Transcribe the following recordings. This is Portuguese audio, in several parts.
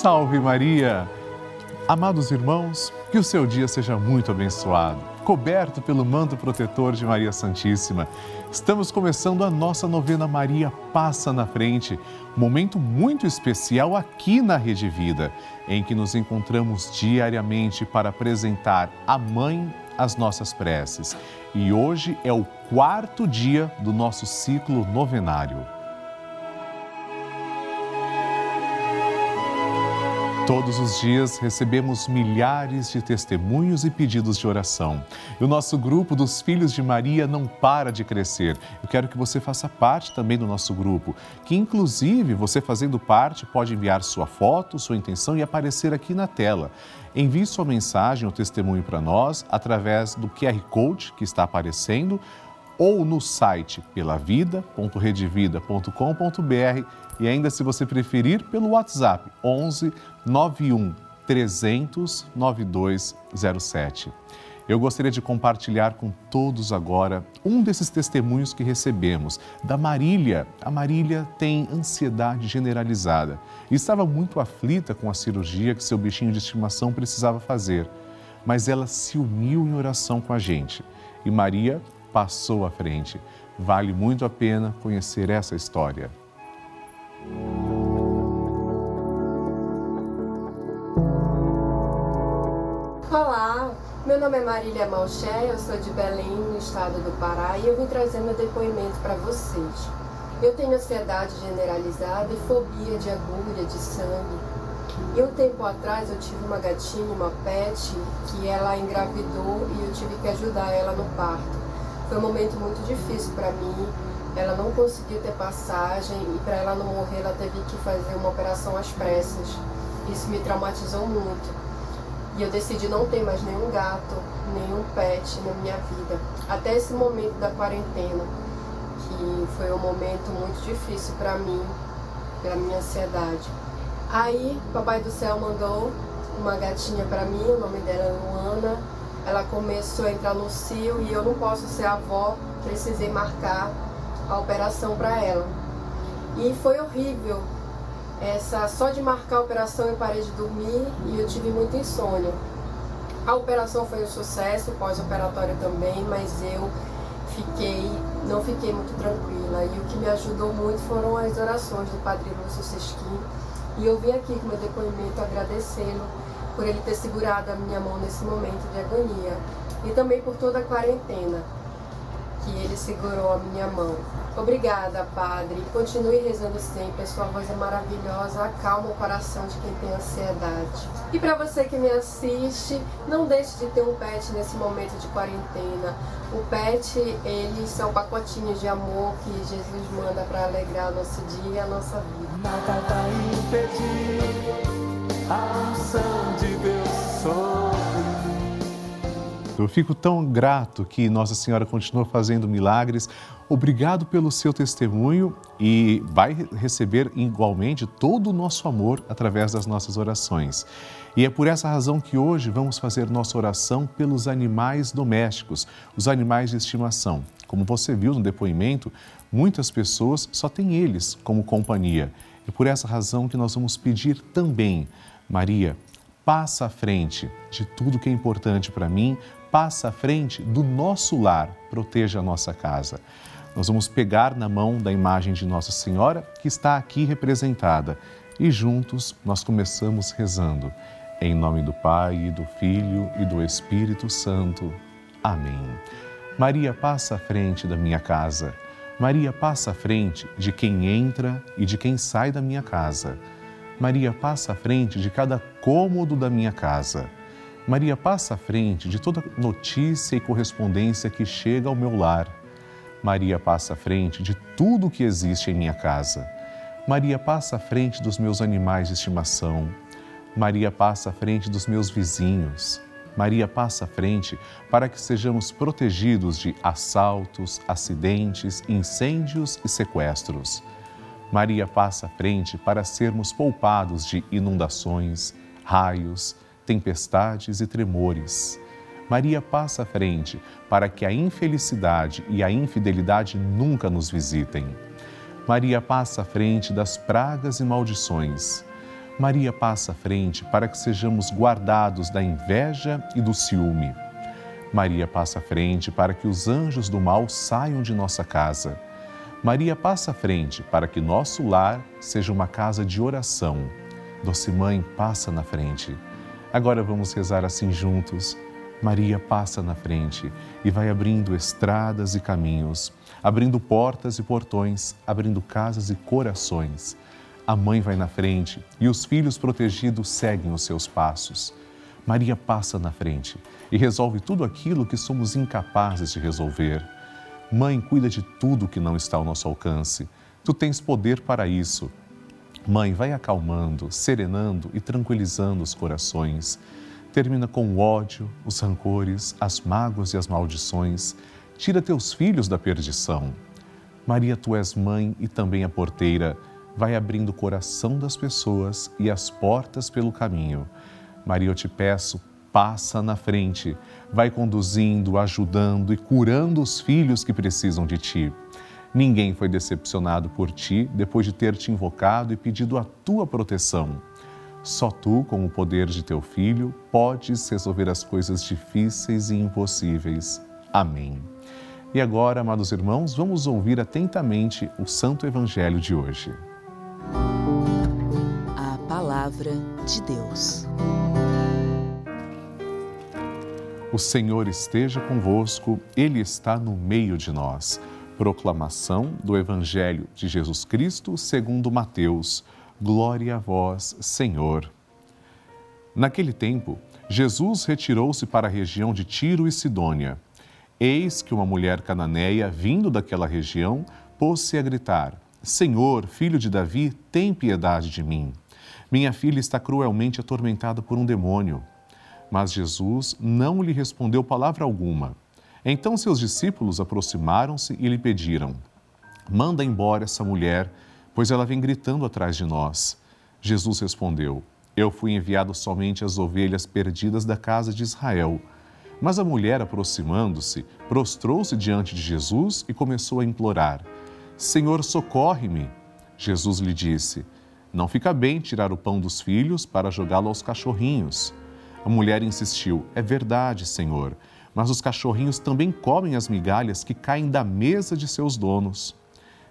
Salve Maria! Amados irmãos, que o seu dia seja muito abençoado, coberto pelo manto protetor de Maria Santíssima. Estamos começando a nossa novena Maria Passa na Frente, momento muito especial aqui na Rede Vida, em que nos encontramos diariamente para apresentar à Mãe as nossas preces. E hoje é o quarto dia do nosso ciclo novenário. Todos os dias recebemos milhares de testemunhos e pedidos de oração. E o nosso grupo dos Filhos de Maria não para de crescer. Eu quero que você faça parte também do nosso grupo, que inclusive você fazendo parte pode enviar sua foto, sua intenção e aparecer aqui na tela. Envie sua mensagem ou testemunho para nós através do QR Code que está aparecendo ou no site pelavida.redevida.com.br e ainda se você preferir pelo WhatsApp 11 91 300 9207. Eu gostaria de compartilhar com todos agora um desses testemunhos que recebemos da Marília. A Marília tem ansiedade generalizada e estava muito aflita com a cirurgia que seu bichinho de estimação precisava fazer, mas ela se uniu em oração com a gente. E Maria passou à frente. Vale muito a pena conhecer essa história. Olá, meu nome é Marília Malché, eu sou de Belém, no estado do Pará, e eu vim trazer meu depoimento para vocês. Eu tenho ansiedade generalizada e fobia de agulha, de sangue. E um tempo atrás eu tive uma gatinha, uma pet, que ela engravidou e eu tive que ajudar ela no parto. Foi um momento muito difícil para mim. Ela não conseguiu ter passagem e para ela não morrer ela teve que fazer uma operação às pressas. Isso me traumatizou muito. E eu decidi não ter mais nenhum gato, nenhum pet na minha vida. Até esse momento da quarentena, que foi um momento muito difícil para mim, pela minha ansiedade. Aí, Papai do Céu mandou uma gatinha para mim, o nome dela é Luana ela começou a entrar no cio e eu não posso ser avó, precisei marcar a operação para ela. E foi horrível. Essa só de marcar a operação eu parei de dormir e eu tive muita insônia. A operação foi um sucesso, pós-operatório também, mas eu fiquei, não fiquei muito tranquila. E o que me ajudou muito foram as orações do Padre Lúcio Sesquim. E eu vim aqui com meu depoimento agradecê-lo por ele ter segurado a minha mão nesse momento de agonia e também por toda a quarentena que ele segurou a minha mão. Obrigada, Padre. Continue rezando sempre. A sua voz é maravilhosa, acalma o coração de quem tem ansiedade. E para você que me assiste, não deixe de ter um pet nesse momento de quarentena. O pet, eles são pacotinhos de amor que Jesus manda para alegrar nosso dia e a nossa vida. Nada vai impedir a unção de Deus Eu fico tão grato que Nossa Senhora continua fazendo milagres. Obrigado pelo seu testemunho e vai receber igualmente todo o nosso amor através das nossas orações. E é por essa razão que hoje vamos fazer nossa oração pelos animais domésticos, os animais de estimação. Como você viu no depoimento, muitas pessoas só têm eles como companhia. E por essa razão que nós vamos pedir também Maria, passa à frente de tudo que é importante para mim, passa à frente do nosso lar, proteja a nossa casa. Nós vamos pegar na mão da imagem de Nossa Senhora, que está aqui representada, e juntos nós começamos rezando. Em nome do Pai, e do Filho e do Espírito Santo. Amém. Maria passa à frente da minha casa. Maria passa à frente de quem entra e de quem sai da minha casa. Maria passa à frente de cada cômodo da minha casa. Maria passa à frente de toda notícia e correspondência que chega ao meu lar. Maria passa à frente de tudo que existe em minha casa. Maria passa à frente dos meus animais de estimação. Maria passa à frente dos meus vizinhos. Maria passa à frente para que sejamos protegidos de assaltos, acidentes, incêndios e sequestros. Maria passa à frente para sermos poupados de inundações, raios, tempestades e tremores. Maria passa à frente para que a infelicidade e a infidelidade nunca nos visitem. Maria passa à frente das pragas e maldições. Maria passa à frente para que sejamos guardados da inveja e do ciúme. Maria passa à frente para que os anjos do mal saiam de nossa casa. Maria passa à frente para que nosso lar seja uma casa de oração. Doce Mãe passa na frente. Agora vamos rezar assim juntos. Maria passa na frente e vai abrindo estradas e caminhos, abrindo portas e portões, abrindo casas e corações. A mãe vai na frente e os filhos protegidos seguem os seus passos. Maria passa na frente e resolve tudo aquilo que somos incapazes de resolver. Mãe, cuida de tudo que não está ao nosso alcance. Tu tens poder para isso. Mãe, vai acalmando, serenando e tranquilizando os corações. Termina com o ódio, os rancores, as mágoas e as maldições. Tira teus filhos da perdição. Maria, tu és mãe e também a porteira vai abrindo o coração das pessoas e as portas pelo caminho. Maria, eu te peço, passa na frente, vai conduzindo, ajudando e curando os filhos que precisam de ti. Ninguém foi decepcionado por ti depois de ter te invocado e pedido a tua proteção. Só tu, com o poder de teu filho, podes resolver as coisas difíceis e impossíveis. Amém. E agora, amados irmãos, vamos ouvir atentamente o Santo Evangelho de hoje. A Palavra de Deus. O Senhor esteja convosco, Ele está no meio de nós. Proclamação do Evangelho de Jesus Cristo segundo Mateus. Glória a vós, Senhor. Naquele tempo, Jesus retirou-se para a região de Tiro e Sidônia. Eis que uma mulher cananeia, vindo daquela região, pôs-se a gritar: Senhor, filho de Davi, tem piedade de mim. Minha filha está cruelmente atormentada por um demônio. Mas Jesus não lhe respondeu palavra alguma. Então seus discípulos aproximaram-se e lhe pediram: Manda embora essa mulher, pois ela vem gritando atrás de nós. Jesus respondeu: Eu fui enviado somente às ovelhas perdidas da casa de Israel. Mas a mulher, aproximando-se, prostrou-se diante de Jesus e começou a implorar: Senhor, socorre-me. Jesus lhe disse: Não fica bem tirar o pão dos filhos para jogá-lo aos cachorrinhos. A mulher insistiu: É verdade, Senhor, mas os cachorrinhos também comem as migalhas que caem da mesa de seus donos.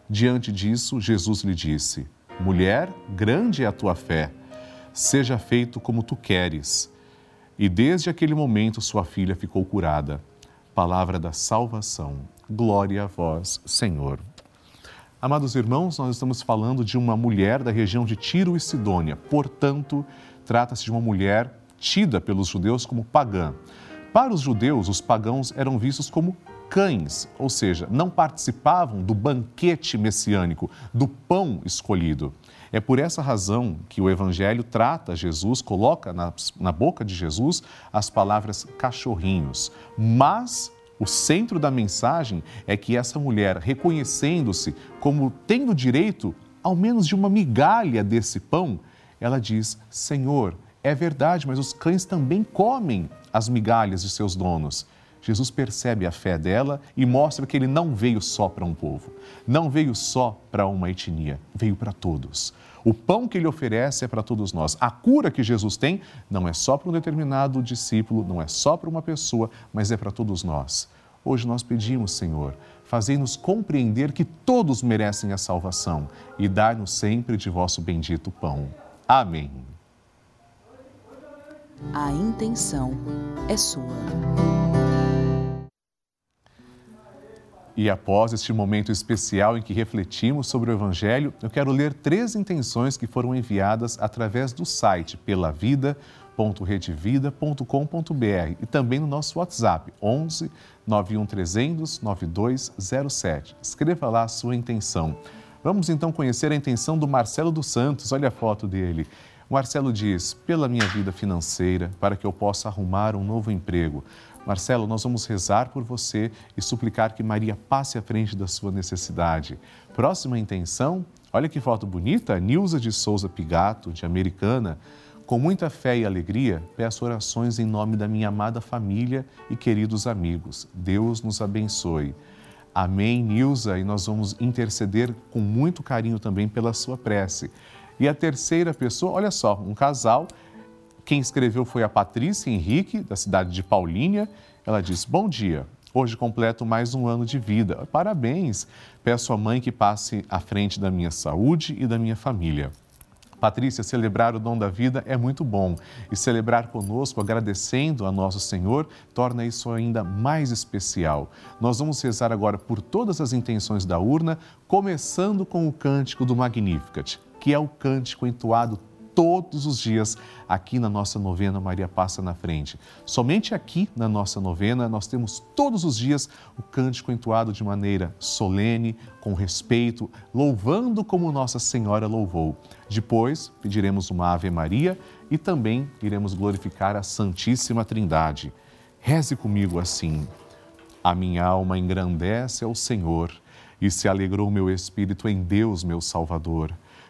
Diante disso, Jesus lhe disse: Mulher, grande é a tua fé. Seja feito como tu queres. E desde aquele momento sua filha ficou curada. Palavra da salvação. Glória a vós, Senhor. Amados irmãos, nós estamos falando de uma mulher da região de Tiro e Sidônia. Portanto, trata-se de uma mulher tida pelos judeus como pagã. Para os judeus, os pagãos eram vistos como cães, ou seja, não participavam do banquete messiânico, do pão escolhido. É por essa razão que o Evangelho trata Jesus, coloca na, na boca de Jesus as palavras cachorrinhos. Mas o centro da mensagem é que essa mulher, reconhecendo-se como tendo direito ao menos de uma migalha desse pão, ela diz: Senhor, é verdade, mas os cães também comem as migalhas de seus donos. Jesus percebe a fé dela e mostra que ele não veio só para um povo, não veio só para uma etnia, veio para todos. O pão que ele oferece é para todos nós. A cura que Jesus tem não é só para um determinado discípulo, não é só para uma pessoa, mas é para todos nós. Hoje nós pedimos, Senhor, fazei-nos compreender que todos merecem a salvação e dai-nos sempre de vosso bendito pão. Amém. A intenção é sua. E após este momento especial em que refletimos sobre o Evangelho, eu quero ler três intenções que foram enviadas através do site pelavida.redevida.com.br e também no nosso WhatsApp 11 91 300 9207. Escreva lá a sua intenção. Vamos então conhecer a intenção do Marcelo dos Santos. Olha a foto dele. Marcelo diz: pela minha vida financeira, para que eu possa arrumar um novo emprego. Marcelo, nós vamos rezar por você e suplicar que Maria passe à frente da sua necessidade. Próxima intenção, olha que foto bonita, Nilza de Souza Pigato, de Americana. Com muita fé e alegria, peço orações em nome da minha amada família e queridos amigos. Deus nos abençoe. Amém, Nilza, e nós vamos interceder com muito carinho também pela sua prece. E a terceira pessoa, olha só, um casal. Quem escreveu foi a Patrícia Henrique, da cidade de Paulínia. Ela diz: Bom dia. Hoje completo mais um ano de vida. Parabéns! Peço à mãe que passe à frente da minha saúde e da minha família. Patrícia, celebrar o dom da vida é muito bom e celebrar conosco, agradecendo a nosso Senhor, torna isso ainda mais especial. Nós vamos rezar agora por todas as intenções da urna, começando com o cântico do Magnificat, que é o cântico entoado todos os dias aqui na nossa novena Maria Passa na Frente. Somente aqui na nossa novena nós temos todos os dias o cântico entoado de maneira solene, com respeito, louvando como Nossa Senhora louvou. Depois pediremos uma Ave Maria e também iremos glorificar a Santíssima Trindade. Reze comigo assim. A minha alma engrandece ao Senhor e se alegrou meu espírito em Deus, meu Salvador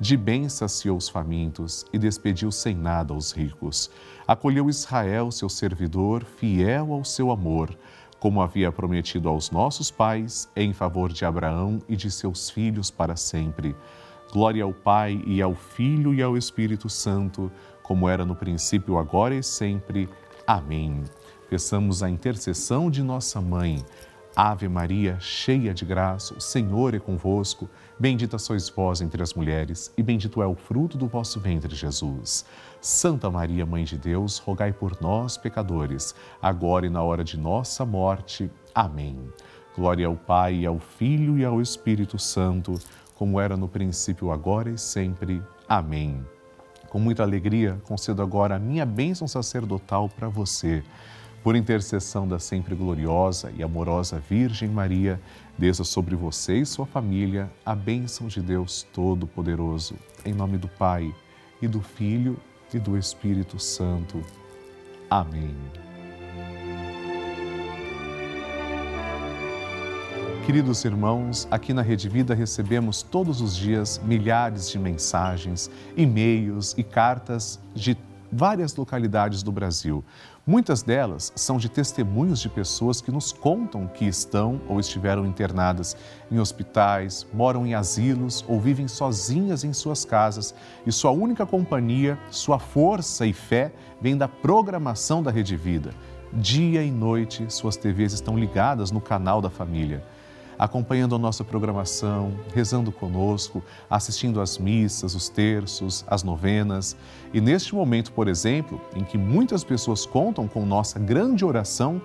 De bem saciou os famintos e despediu sem nada os ricos. Acolheu Israel, seu servidor, fiel ao seu amor, como havia prometido aos nossos pais, em favor de Abraão e de seus filhos para sempre. Glória ao Pai e ao Filho e ao Espírito Santo, como era no princípio, agora e sempre. Amém. Peçamos a intercessão de nossa mãe Ave Maria, cheia de graça, o Senhor é convosco. Bendita sois vós entre as mulheres, e bendito é o fruto do vosso ventre, Jesus. Santa Maria, Mãe de Deus, rogai por nós, pecadores, agora e na hora de nossa morte. Amém. Glória ao Pai, ao Filho e ao Espírito Santo, como era no princípio, agora e sempre. Amém. Com muita alegria, concedo agora a minha bênção sacerdotal para você por intercessão da sempre gloriosa e amorosa Virgem Maria, desça sobre você e sua família a bênção de Deus Todo-Poderoso. Em nome do Pai, e do Filho, e do Espírito Santo. Amém. Queridos irmãos, aqui na Rede Vida recebemos todos os dias milhares de mensagens, e-mails e cartas de várias localidades do Brasil. Muitas delas são de testemunhos de pessoas que nos contam que estão ou estiveram internadas em hospitais, moram em asilos ou vivem sozinhas em suas casas e sua única companhia, sua força e fé vem da programação da Rede Vida. Dia e noite, suas TVs estão ligadas no canal da família acompanhando a nossa programação, rezando conosco, assistindo às missas, os terços, as novenas. E neste momento, por exemplo, em que muitas pessoas contam com nossa grande oração,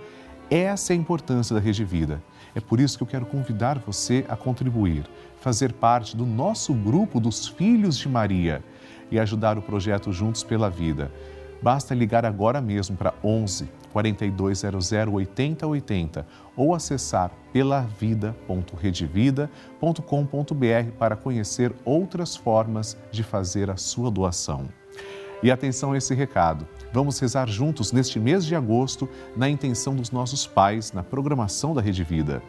essa é a importância da Rede Vida. É por isso que eu quero convidar você a contribuir, fazer parte do nosso grupo dos Filhos de Maria e ajudar o projeto Juntos pela Vida. Basta ligar agora mesmo para 11 4200 8080 ou acessar pelavida.redevida.com.br para conhecer outras formas de fazer a sua doação. E atenção a esse recado. Vamos rezar juntos neste mês de agosto na intenção dos nossos pais, na programação da Rede Vida.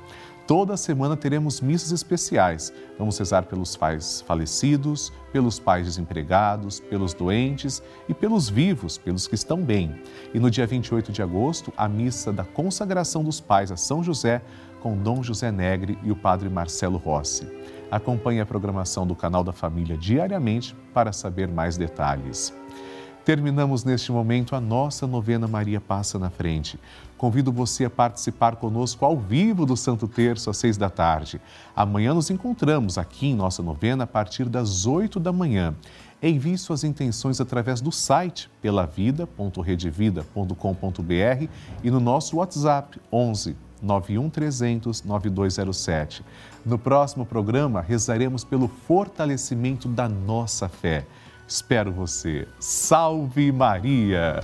Toda semana teremos missas especiais. Vamos rezar pelos pais falecidos, pelos pais desempregados, pelos doentes e pelos vivos, pelos que estão bem. E no dia 28 de agosto, a missa da consagração dos pais a São José com Dom José Negre e o Padre Marcelo Rossi. Acompanhe a programação do canal da Família diariamente para saber mais detalhes. Terminamos neste momento a nossa novena Maria Passa na Frente. Convido você a participar conosco ao vivo do Santo Terço às seis da tarde. Amanhã nos encontramos aqui em nossa novena a partir das oito da manhã. Envie suas intenções através do site pelavida.redevida.com.br e no nosso WhatsApp 11 91 300 9207. No próximo programa, rezaremos pelo fortalecimento da nossa fé. Espero você. Salve Maria!